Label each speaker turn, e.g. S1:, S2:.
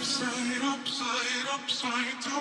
S1: upside, upside, upside down.